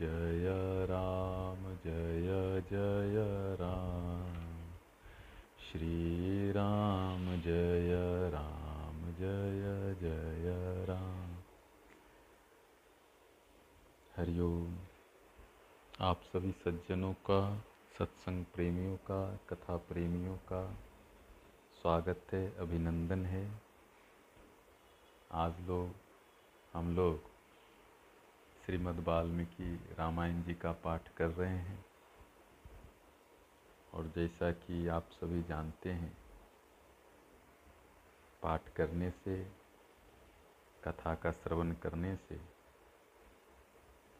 जय राम, जय जय राम। श्री राम जय राम, जय जय राम। हरिओम आप सभी सज्जनों का, सत्संग प्रेमियों का, कथा प्रेमियों का स्वागत है, अभिनंदन है। आज लोग हम लोग श्रीमद् वाल्मीकि रामायण जी का पाठ कर रहे हैं। और जैसा कि आप सभी जानते हैं, पाठ करने से, कथा का श्रवण करने से,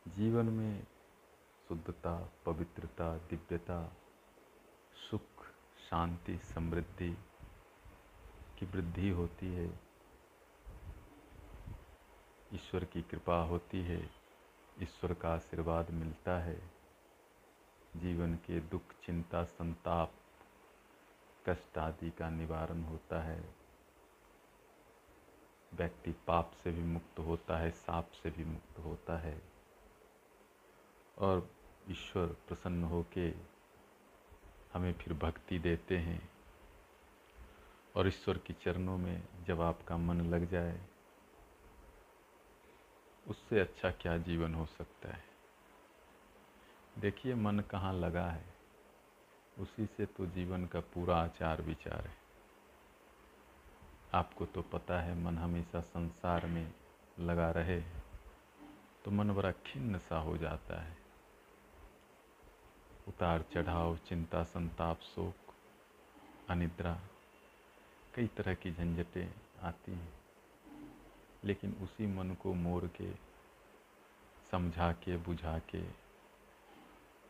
जीवन में शुद्धता, पवित्रता, दिव्यता, सुख, शांति, समृद्धि की वृद्धि होती है। ईश्वर की कृपा होती है। ईश्वर का आशीर्वाद मिलता है। जीवन के दुख, चिंता, संताप, कष्ट आदि का निवारण होता है। व्यक्ति पाप से भी मुक्त होता है, साप से भी मुक्त होता है। और ईश्वर प्रसन्न होके हमें फिर भक्ति देते हैं। और ईश्वर के चरणों में जब आपका मन लग जाए उससे अच्छा क्या जीवन हो सकता है? देखिए, मन कहाँ लगा है? उसी से तो जीवन का पूरा आचार विचार है। आपको तो पता है, मन हमेशा संसार में लगा रहे तो मन बड़ा खिन्न सा हो जाता है। उतार चढ़ाव, चिंता, संताप, शोक, अनिद्रा, कई तरह की झंझटें आती हैं। लेकिन उसी मन को मोड़ के, समझा के, बुझा के,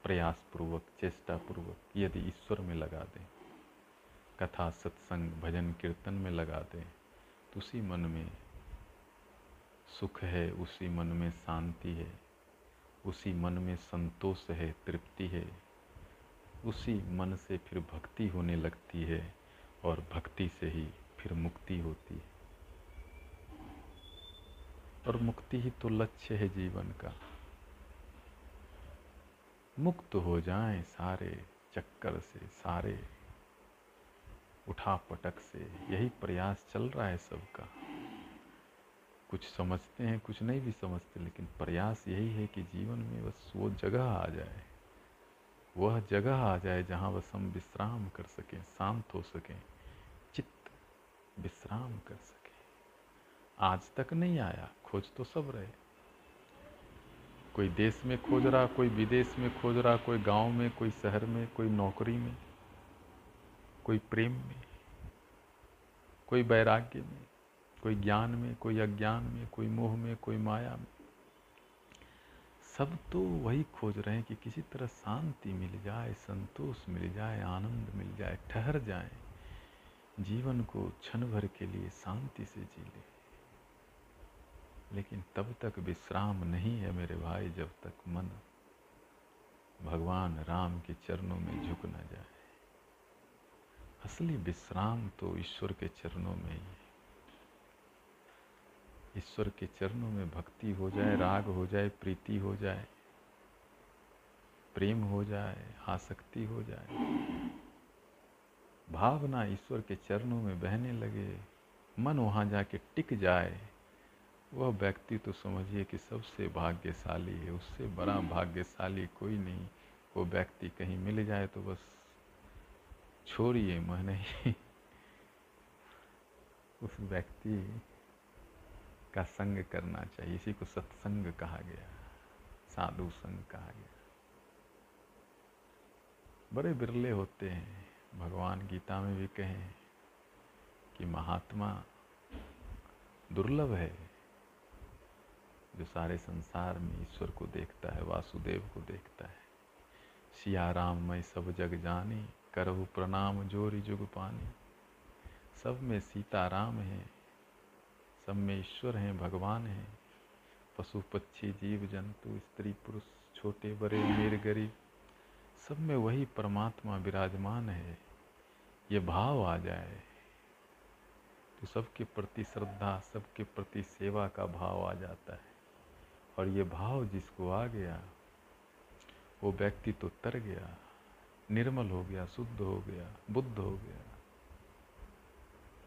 प्रयासपूर्वक, चेष्टापूर्वक यदि ईश्वर में लगा दें, कथा, सत्संग, भजन, कीर्तन में लगा दें तो उसी मन में सुख है, उसी मन में शांति है, उसी मन में संतोष है, तृप्ति है, उसी मन से फिर भक्ति होने लगती है और भक्ति से ही फिर मुक्ति होती है। और मुक्ति ही तो लक्ष्य है जीवन का। मुक्त हो जाएँ सारे चक्कर से, सारे उठा पटक से। यही प्रयास चल रहा है सबका। कुछ समझते हैं, कुछ नहीं भी समझते, लेकिन प्रयास यही है कि जीवन में बस वो जगह आ जाए। वह जगह आ जाए जहाँ बस हम विश्राम कर सकें, शांत हो सकें, चित्त विश्राम कर सकें। आज तक नहीं आया, खोज तो सब रहे। कोई देश में खोज रहा, कोई विदेश में खोज रहा, कोई गाँव में, कोई शहर में, कोई नौकरी में, कोई प्रेम में, कोई वैराग्य में, कोई ज्ञान में, कोई अज्ञान में, कोई मोह में, कोई माया में। सब तो वही खोज रहे हैं कि किसी तरह शांति मिल जाए, संतोष मिल जाए, आनंद मिल जाए, ठहर जाए, जीवन को क्षण भर के लिए शांति से जी ले। लेकिन तब तक विश्राम नहीं है मेरे भाई जब तक मन भगवान राम के चरणों में झुक न जाए। असली विश्राम तो ईश्वर के चरणों में ही है। ईश्वर के चरणों में भक्ति हो जाए, राग हो जाए, प्रीति हो जाए, प्रेम हो जाए, आसक्ति हो जाए, भावना ईश्वर के चरणों में बहने लगे, मन वहाँ जाके टिक जाए वह व्यक्ति तो समझिए कि सबसे भाग्यशाली है उससे बड़ा भाग्यशाली कोई नहीं। वो व्यक्ति कहीं मिल जाए तो बस छोड़िए मैं नहीं उस व्यक्ति का संग करना चाहिए। इसी को सत्संग कहा गया साधु संग कहा गया। बड़े बिरले होते हैं। भगवान गीता में भी कहें कि महात्मा दुर्लभ है। जो सारे संसार में ईश्वर को देखता है, वासुदेव को देखता है। सिया राम मैं सब जग जानी, करहु प्रणाम जोरी जुग पानी। सब में सीता राम है, सब में ईश्वर हैं, भगवान हैं। पशु, पक्षी, जीव, जंतु, स्त्री, पुरुष, छोटे, बड़े मीर गरीब, सब में वही परमात्मा विराजमान है। ये भाव आ जाए तो सबके प्रति श्रद्धा, सबके प्रति सेवा का भाव आ जाता है। और ये भाव जिसको आ गया, वो व्यक्ति तो तर गया, निर्मल हो गया, शुद्ध हो गया, बुद्ध हो गया।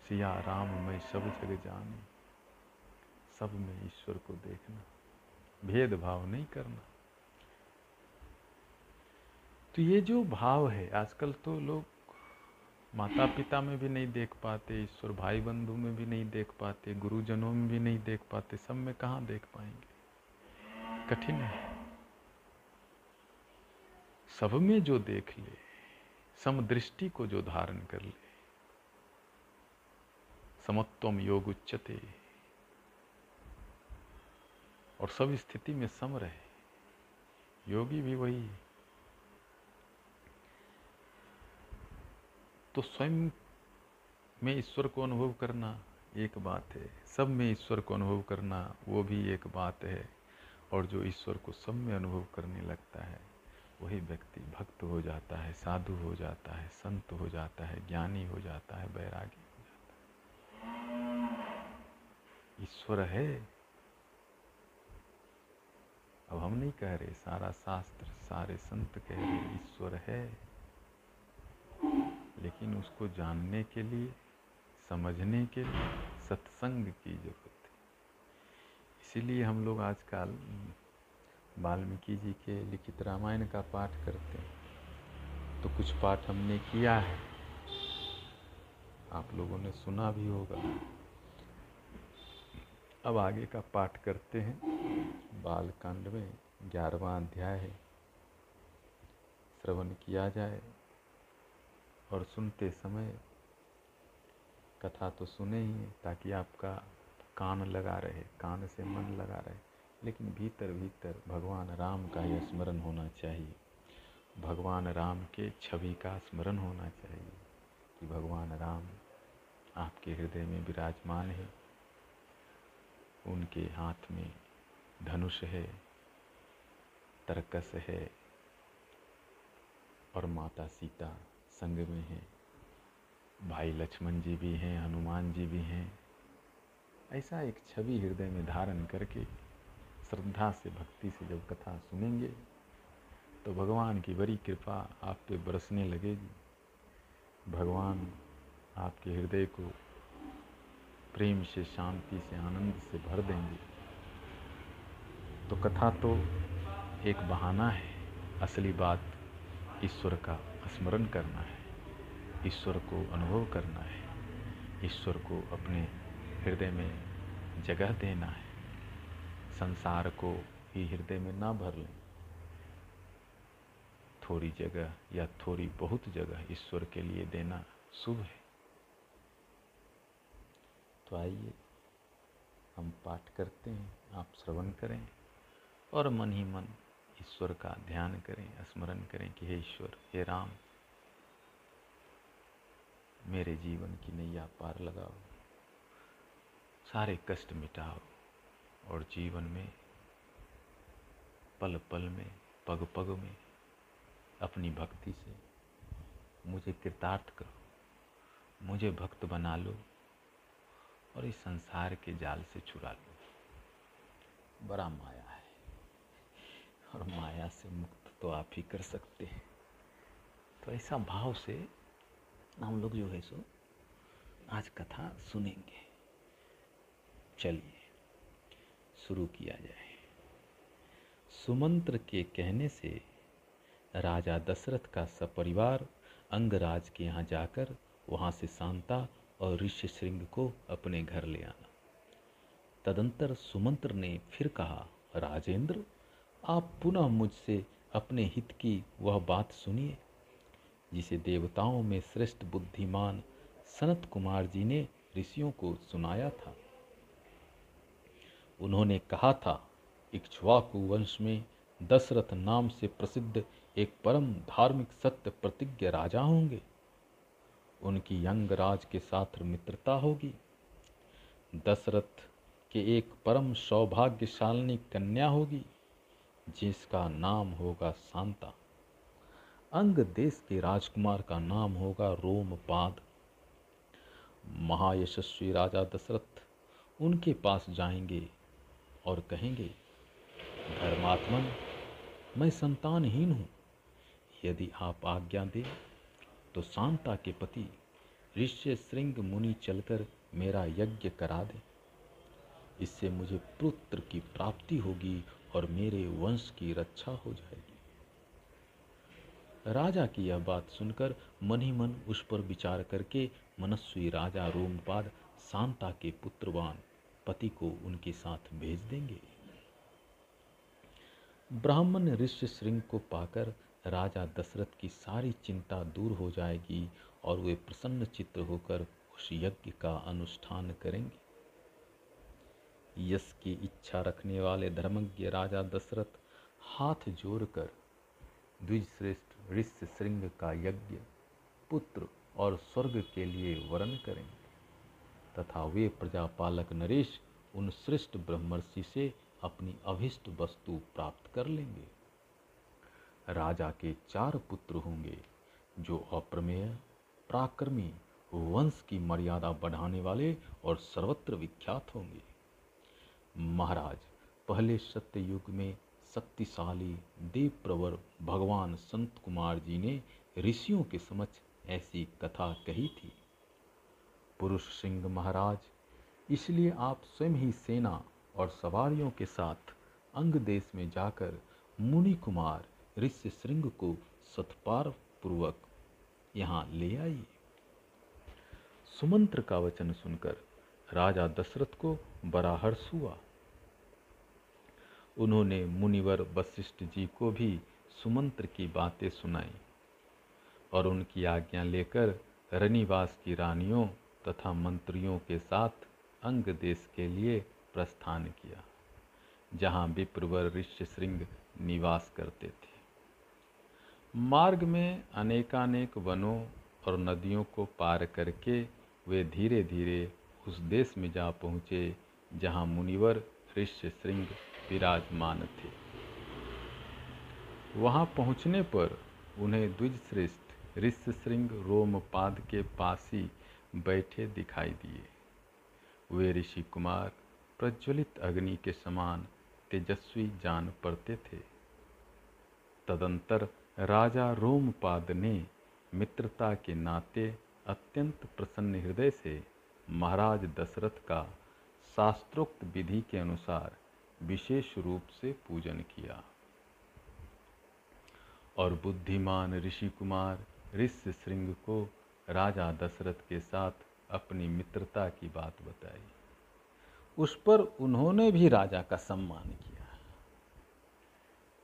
सिया राम मैं सब जग जानी, सब में ईश्वर को देखना, भेदभाव नहीं करना। तो ये जो भाव है, आजकल तो लोग माता पिता में भी नहीं देख पाते, ईश्वर भाई बंधु में भी नहीं देख पाते, गुरुजनों में भी नहीं देख पाते, सब में कहाँ देख पाएँगे? कठिन है। सब में जो देख ले, समदृष्टि को जो धारण कर ले, समत्वम योग उच्चते और सब स्थिति में सम रहे। योगी भी वही तो स्वयं में ईश्वर को अनुभव करना एक बात है, सब में ईश्वर को अनुभव करना वो भी एक बात है। और जो ईश्वर को सब में अनुभव करने लगता है, वही व्यक्ति भक्त हो जाता है, साधु हो जाता है, संत हो जाता है, ज्ञानी हो जाता है बैरागी हो जाता है। ईश्वर है। अब हम नहीं कह रहे, सारा शास्त्र, सारे संत कह रहे, ईश्वर है। लेकिन उसको जानने के लिए, समझने के लिए, सत्संग की ज़रूरत इसीलिए हम लोग आजकल वाल्मीकि जी के लिखित रामायण का पाठ करते हैं। तो कुछ पाठ हमने किया है। आप लोगों ने सुना भी होगा। अब आगे का पाठ करते हैं। बालकांड में ग्यारहवा अध्याय है। श्रवण किया जाए और सुनते समय कथा तो सुने ही ताकि आपका कान लगा रहे, कान से मन लगा रहे। लेकिन भीतर भीतर भगवान राम का ही स्मरण होना चाहिए। भगवान राम के छवि का स्मरण होना चाहिए कि भगवान राम आपके हृदय में विराजमान है। उनके हाथ में धनुष है, तरकस है और माता सीता संग में है। भाई लक्ष्मण जी भी हैं, हनुमान जी भी हैं। ऐसा एक छवि हृदय में धारण करके श्रद्धा से, भक्ति से जब कथा सुनेंगे तो भगवान की बड़ी कृपा आप पे बरसने लगेगी। भगवान आपके हृदय को प्रेम से, शांति से, आनंद से भर देंगे। तो कथा तो एक बहाना है। असली बात ईश्वर का स्मरण करना है। ईश्वर को अनुभव करना है। ईश्वर को अपने हृदय में जगह देना है। संसार को ही हृदय में ना भर लें। थोड़ी जगह या थोड़ी बहुत जगह ईश्वर के लिए देना शुभ है। तो आइए, हम पाठ करते हैं, आप श्रवण करें और मन ही मन ईश्वर का ध्यान करें, स्मरण करें कि हे ईश्वर, हे राम, मेरे जीवन की नैया पार लगाओ। सारे कष्ट मिटाओ और जीवन में पल पल में पग पग में अपनी भक्ति से मुझे कृतार्थ करो, मुझे भक्त बना लो और इस संसार के जाल से छुड़ा लो। बड़ा माया है और माया से मुक्त तो आप ही कर सकते हैं। तो ऐसा भाव से हम लोग जो है सो आज कथा सुनेंगे। चलिए शुरू किया जाए। सुमंत्र के कहने से राजा दशरथ का सपरिवार अंगराज के यहाँ जाकर वहाँ से शांता और ऋषि श्रृंग को अपने घर ले आना। तदंतर सुमंत्र ने फिर कहा, राजेंद्र, आप पुनः मुझसे अपने हित की वह बात सुनिए, जिसे देवताओं में श्रेष्ठ बुद्धिमान सनत कुमार जी ने ऋषियों को सुनाया था। उन्होंने कहा था, इक्ष्वाकु वंश में दशरथ नाम से प्रसिद्ध एक परम धार्मिक सत्य प्रतिज्ञ राजा होंगे। उनकी यंगराज के साथ मित्रता होगी। दशरथ के एक परम सौभाग्यशालिनी कन्या होगी, जिसका नाम होगा शांता। अंग देश के राजकुमार का नाम होगा रोमपाद। महायशस्वी राजा दशरथ उनके पास जाएँगे। और कहेंगे, धर्मात्मन, मैं संतानहीन हूँ। यदि आप आज्ञा दें तो शांता के पति ऋष्य श्रृंग मुनि चलकर मेरा यज्ञ करा दें। इससे मुझे पुत्र की प्राप्ति होगी और मेरे वंश की रक्षा हो जाएगी। राजा की यह बात सुनकर मन ही मन उस पर विचार करके मनस्वी राजा रोमपाद शांता के पुत्रवान पति को उनके साथ भेज देंगे। ब्राह्मण ऋष्य श्रृंग को पाकर राजा दशरथ की सारी चिंता दूर हो जाएगी और वे प्रसन्न चित्र होकर उस यज्ञ का अनुष्ठान करेंगे। यश की इच्छा रखने वाले धर्मज्ञ राजा दशरथ हाथ जोड़कर द्विजश्रेष्ठ ऋष्य श्रृंग का यज्ञ पुत्र और स्वर्ग के लिए वरण करेंगे। तथा वे प्रजापालक नरेश उन श्रेष्ठ ब्रह्मर्षि से अपनी अभिष्ट वस्तु प्राप्त कर लेंगे। राजा के चार पुत्र होंगे, जो अप्रमेय, पराक्रमी, वंश की मर्यादा बढ़ाने वाले और सर्वत्र विख्यात होंगे। महाराज, पहले सत्य युग में शक्तिशाली देव प्रवर भगवान संत कुमार जी ने ऋषियों के समक्ष ऐसी कथा कही थी। पुरुष सिंह महाराज, इसलिए आप स्वयं ही सेना और सवारियों के साथ अंग देश में जाकर मुनि कुमार ऋषि श्रृंग को सत्पार पूर्वक यहाँ ले आइए। सुमंत्र का वचन सुनकर राजा दशरथ को बड़ा हर्ष हुआ। उन्होंने मुनिवर वशिष्ठ जी को भी सुमंत्र की बातें सुनाई और उनकी आज्ञा लेकर रनिवास की रानियों तथा मंत्रियों के साथ अंग देश के लिए प्रस्थान किया, जहाँ विप्रवर ऋष्य श्रृंग निवास करते थे। मार्ग में अनेकानेक वनों और नदियों को पार करके वे धीरे धीरे उस देश में जा पहुँचे, जहाँ मुनिवर ऋष्य श्रृंग विराजमान थे। वहाँ पहुँचने पर उन्हें द्विजश्रेष्ठ ऋष्यश्रृंग रोमपाद के पास बैठे दिखाई दिए। वे ऋषि कुमार प्रज्वलित अग्नि के समान तेजस्वी जान पड़ते थे। तदंतर राजा रोमपाद ने मित्रता के नाते अत्यंत प्रसन्न हृदय से महाराज दशरथ का शास्त्रोक्त विधि के अनुसार विशेष रूप से पूजन किया। और बुद्धिमान ऋषि कुमार ऋष्य श्रृंग को राजा दशरथ के साथ अपनी मित्रता की बात बताई। उस पर उन्होंने भी राजा का सम्मान किया।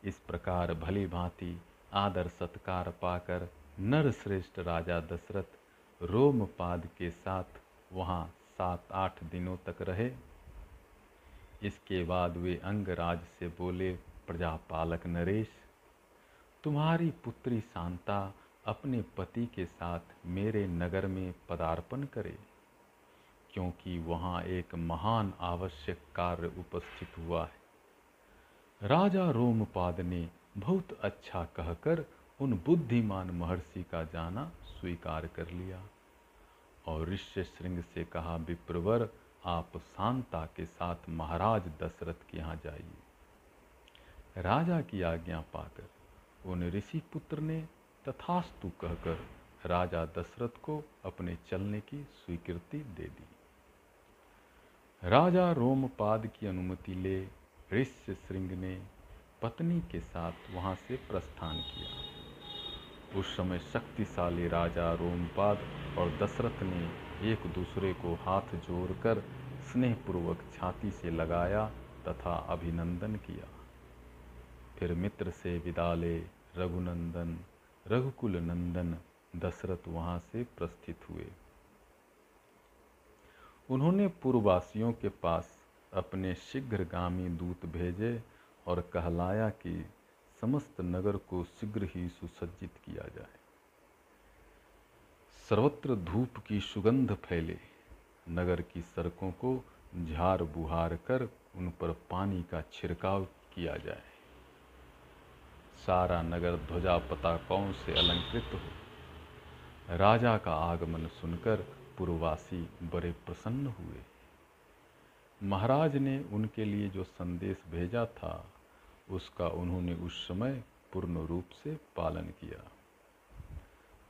इस प्रकार भली भांति आदर सत्कार पाकर नरश्रेष्ठ राजा दशरथ रोमपाद के साथ वहाँ सात आठ दिनों तक रहे। इसके बाद वे अंगराज से बोले, प्रजापालक नरेश, तुम्हारी पुत्री शांता अपने पति के साथ मेरे नगर में पदार्पण करे, क्योंकि वहाँ एक महान आवश्यक कार्य उपस्थित हुआ है। राजा रोमपाद ने बहुत अच्छा कहकर उन बुद्धिमान महर्षि का जाना स्वीकार कर लिया और ऋष्य श्रृंग से कहा, विप्रवर, आप शांता के साथ महाराज दशरथ के यहाँ जाइए। राजा की आज्ञा पाकर उन ऋषि पुत्र ने तथास्तु कहकर राजा दशरथ को अपने चलने की स्वीकृति दे दी। राजा रोमपाद की अनुमति ले ऋष्य श्रृंग ने पत्नी के साथ वहाँ से प्रस्थान किया। उस समय शक्तिशाली राजा रोमपाद और दशरथ ने एक दूसरे को हाथ जोड़कर स्नेहपूर्वक छाती से लगाया तथा अभिनंदन किया। फिर मित्र से विदा ले रघुनंदन रघुकुल नंदन दशरथ वहाँ से प्रस्थित हुए। उन्होंने पूर्ववासियों के पास अपने शीघ्रगामी दूत भेजे और कहलाया कि समस्त नगर को शीघ्र ही सुसज्जित किया जाए। सर्वत्र धूप की सुगंध फैले। नगर की सड़कों को झार बुहार कर उन पर पानी का छिड़काव किया जाए। सारा नगर ध्वजा पताकाओं से अलंकृत हो। राजा का आगमन सुनकर पूर्ववासी बड़े प्रसन्न हुए। महाराज ने उनके लिए जो संदेश भेजा था, उसका उन्होंने उस समय पूर्ण रूप से पालन किया।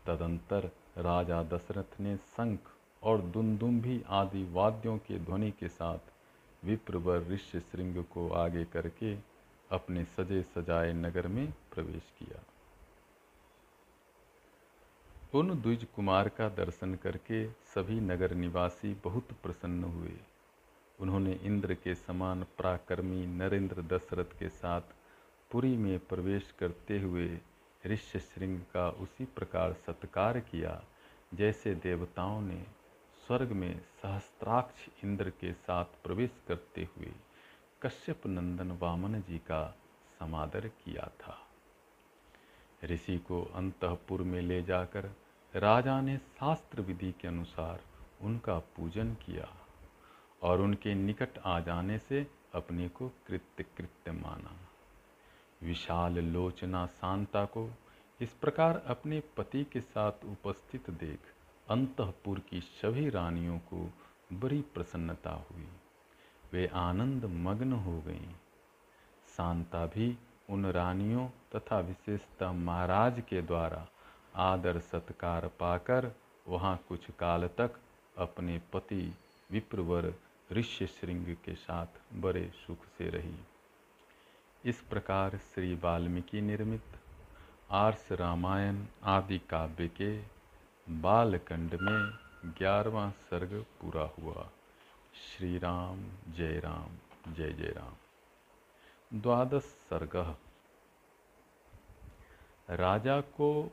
तदंतर राजा दशरथ ने शंख और दुमदुम्भी आदि वाद्यों के ध्वनि के साथ विप्रवर ऋष्य श्रृंग को आगे करके अपने सजे सजाए नगर में प्रवेश किया। उन द्विज कुमार का दर्शन करके सभी नगर निवासी बहुत प्रसन्न हुए। उन्होंने इंद्र के समान पराक्रमी नरेंद्र दशरथ के साथ पुरी में प्रवेश करते हुए ऋष्य श्रृंग का उसी प्रकार सत्कार किया, जैसे देवताओं ने स्वर्ग में सहस्त्राक्ष इंद्र के साथ प्रवेश करते हुए कश्यप नंदन वामन जी का समादर किया था। ऋषि को अंतपुर में ले जाकर राजा ने शास्त्र विधि के अनुसार उनका पूजन किया और उनके निकट आ जाने से अपने को कृत्य कृत्य माना। विशाल लोचना शांता को इस प्रकार अपने पति के साथ उपस्थित देख अंतपुर की सभी रानियों को बड़ी प्रसन्नता हुई। वे आनंद मग्न हो गईं। शांता भी उन रानियों तथा विशेषतः महाराज के द्वारा आदर सत्कार पाकर वहाँ कुछ काल तक अपने पति विप्रवर ऋष्य श्रृंग के साथ बड़े सुख से रही। इस प्रकार श्री वाल्मीकि निर्मित, आर्स रामायण आदि काव्य के बालकंड में ग्यारहवा सर्ग पूरा हुआ। श्री राम, जय राम, जय जय राम। द्वादश सर्ग। राजा को,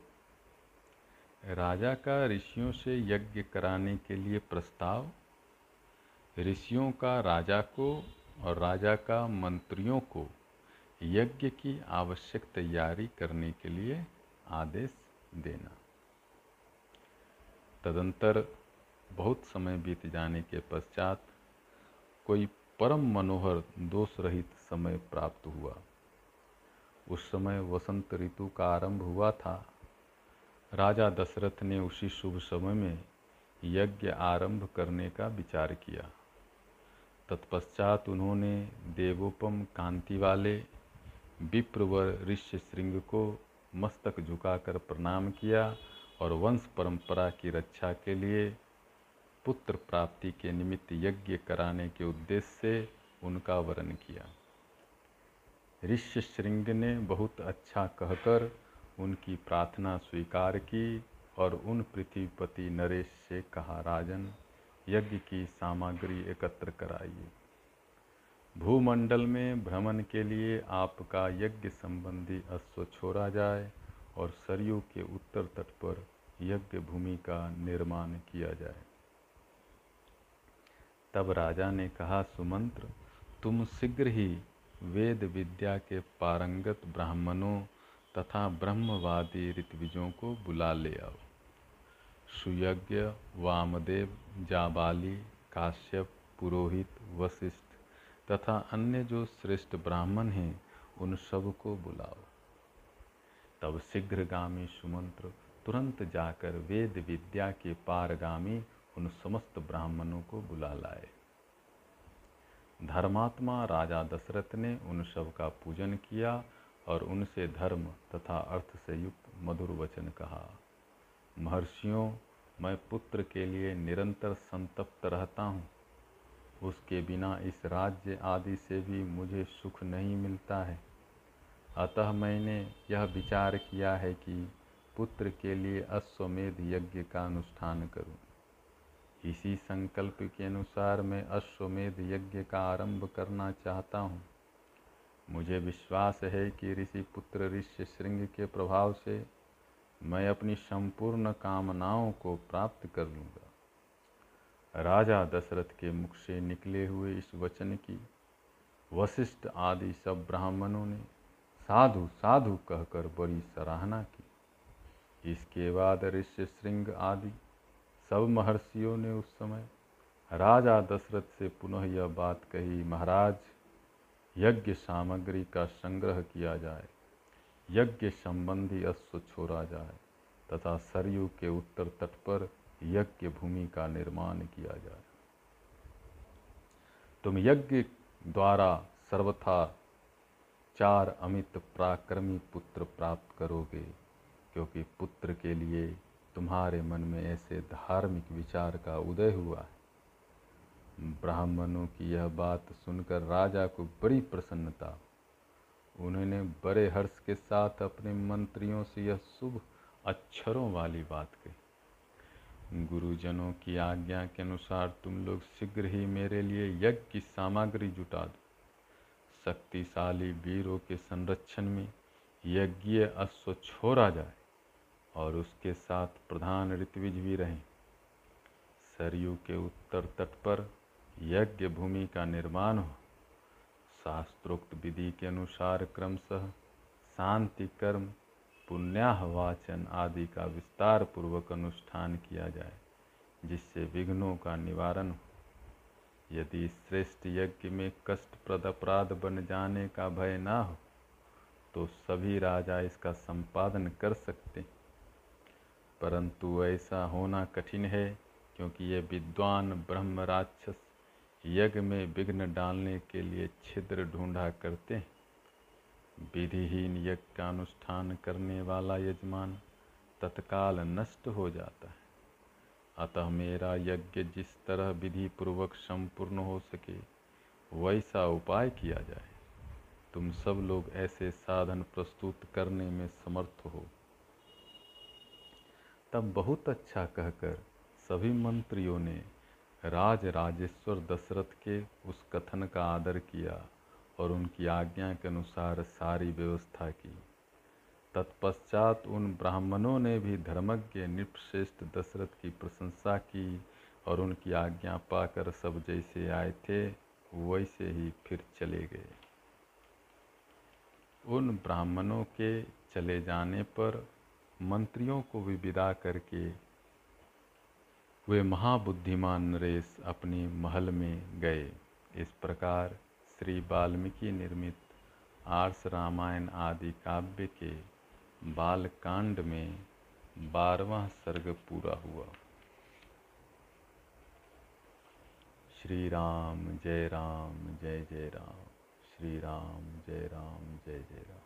राजा का ऋषियों से यज्ञ कराने के लिए प्रस्ताव, ऋषियों का राजा को और राजा का मंत्रियों को यज्ञ की आवश्यक तैयारी करने के लिए आदेश देना। तदंतर बहुत समय बीत जाने के पश्चात कोई परम मनोहर दोष रहित समय प्राप्त हुआ। उस समय वसंत ऋतु का आरंभ हुआ था। राजा दशरथ ने उसी शुभ समय में यज्ञ आरंभ करने का विचार किया। तत्पश्चात उन्होंने देवोपम कांति वाले विप्रवर ऋष्य श्रृंग को मस्तक झुकाकर प्रणाम किया और वंश परंपरा की रक्षा के लिए पुत्र प्राप्ति के निमित्त यज्ञ कराने के उद्देश्य से उनका वर्ण किया। ऋष्य श्रृंग ने बहुत अच्छा कहकर उनकी प्रार्थना स्वीकार की और उन पृथ्वीपति नरेश से कहा, राजन, यज्ञ की सामग्री एकत्र कराइए। भूमंडल में भ्रमण के लिए आपका यज्ञ संबंधी अश्व छोड़ा जाए और सरयू के उत्तर तट पर यज्ञ भूमि का निर्माण किया जाए। तब राजा ने कहा, सुमंत्र, तुम शीघ्र ही वेद विद्या के पारंगत ब्राह्मणों तथा ब्रह्मवादी ऋतविजों को बुला ले आओ। सुयज्ञ, वामदेव, जाबाली, काश्यप, पुरोहित, वशिष्ठ तथा अन्य जो श्रेष्ठ ब्राह्मण हैं, उन सबको बुलाओ। तब शीघ्रगामी सुमंत्र तुरंत जाकर वेद विद्या के पारगामी उन समस्त ब्राह्मणों को बुला लाए। धर्मात्मा राजा दशरथ ने उन सब का पूजन किया और उनसे धर्म तथा अर्थ से युक्त मधुर वचन कहा, महर्षियों, मैं पुत्र के लिए निरंतर संतप्त रहता हूँ उसके बिना इस राज्य आदि से भी मुझे सुख नहीं मिलता है अतः मैंने यह विचार किया है कि पुत्र के लिए अश्वमेध यज्ञ का अनुष्ठान करूँ। इसी संकल्प के अनुसार मैं अश्वमेध यज्ञ का आरंभ करना चाहता हूँ। मुझे विश्वास है कि ऋषि पुत्र ऋषि श्रृंग के प्रभाव से मैं अपनी संपूर्ण कामनाओं को प्राप्त कर लूँगा। राजा दशरथ के मुख से निकले हुए इस वचन की वशिष्ठ आदि सब ब्राह्मणों ने साधु साधु कहकर बड़ी सराहना की। इसके बाद ऋष्य श्रृंग आदि सब महर्षियों ने उस समय राजा दशरथ से पुनः यह बात कही, महाराज, यज्ञ सामग्री का संग्रह किया जाए। यज्ञ संबंधी अश्व छोड़ा जाए तथा सरयू के उत्तर तट पर यज्ञ भूमि का निर्माण किया जाए। तुम यज्ञ द्वारा सर्वथा चार अमित पराक्रमी पुत्र प्राप्त करोगे, क्योंकि पुत्र के लिए तुम्हारे मन में ऐसे धार्मिक विचार का उदय हुआ। है ब्राह्मणों की यह बात सुनकर राजा को बड़ी प्रसन्नता। उन्होंने बड़े हर्ष के साथ अपने मंत्रियों से यह शुभ अक्षरों वाली बात कही। गुरुजनों की आज्ञा के अनुसार तुम लोग शीघ्र ही मेरे लिए यज्ञ की सामग्री जुटा दो। शक्तिशाली वीरों के संरक्षण में यज्ञ अश्व छोड़ा जाए। और उसके साथ प्रधान ऋतविज भी रहे। सरयू के उत्तर तट पर यज्ञ भूमि का निर्माण हो। शास्त्रोक्त विधि के अनुसार क्रमशः शांति, कर्म, पुण्याह, वाचन आदि का विस्तार पूर्वक अनुष्ठान किया जाए, जिससे विघ्नों का निवारण हो। यदि श्रेष्ठ यज्ञ में कष्टप्रद अपराध बन जाने का भय ना हो तो सभी राजा इसका संपादन कर सकते परंतु ऐसा होना कठिन है, क्योंकि ये विद्वान ब्रह्म राक्षस यज्ञ में विघ्न डालने के लिए छिद्र ढूंढा करते हैं। विधिहीन यज्ञ का अनुष्ठान करने वाला यजमान तत्काल नष्ट हो जाता है। अतः मेरा यज्ञ जिस तरह विधि पूर्वक संपूर्ण हो सके, वैसा उपाय किया जाए। तुम सब लोग ऐसे साधन प्रस्तुत करने में समर्थ हो। तब बहुत अच्छा कहकर सभी मंत्रियों ने राज राजेश्वर दशरथ के उस कथन का आदर किया और उनकी आज्ञा के अनुसार सारी व्यवस्था की। तत्पश्चात उन ब्राह्मणों ने भी धर्मज्ञ निपश्रेष्ठ दशरथ की प्रशंसा की और उनकी आज्ञा पाकर सब जैसे आए थे, वैसे ही फिर चले गए। उन ब्राह्मणों के चले जाने पर मंत्रियों को भी विदा करके वे महाबुद्धिमान नरेश अपने महल में गए। इस प्रकार श्री वाल्मीकि निर्मित आर्स रामायण आदि काव्य के बालकांड में बारवा सर्ग पूरा हुआ। श्री राम जय राम, जय जय राम। श्री राम जय राम, जय जय राम।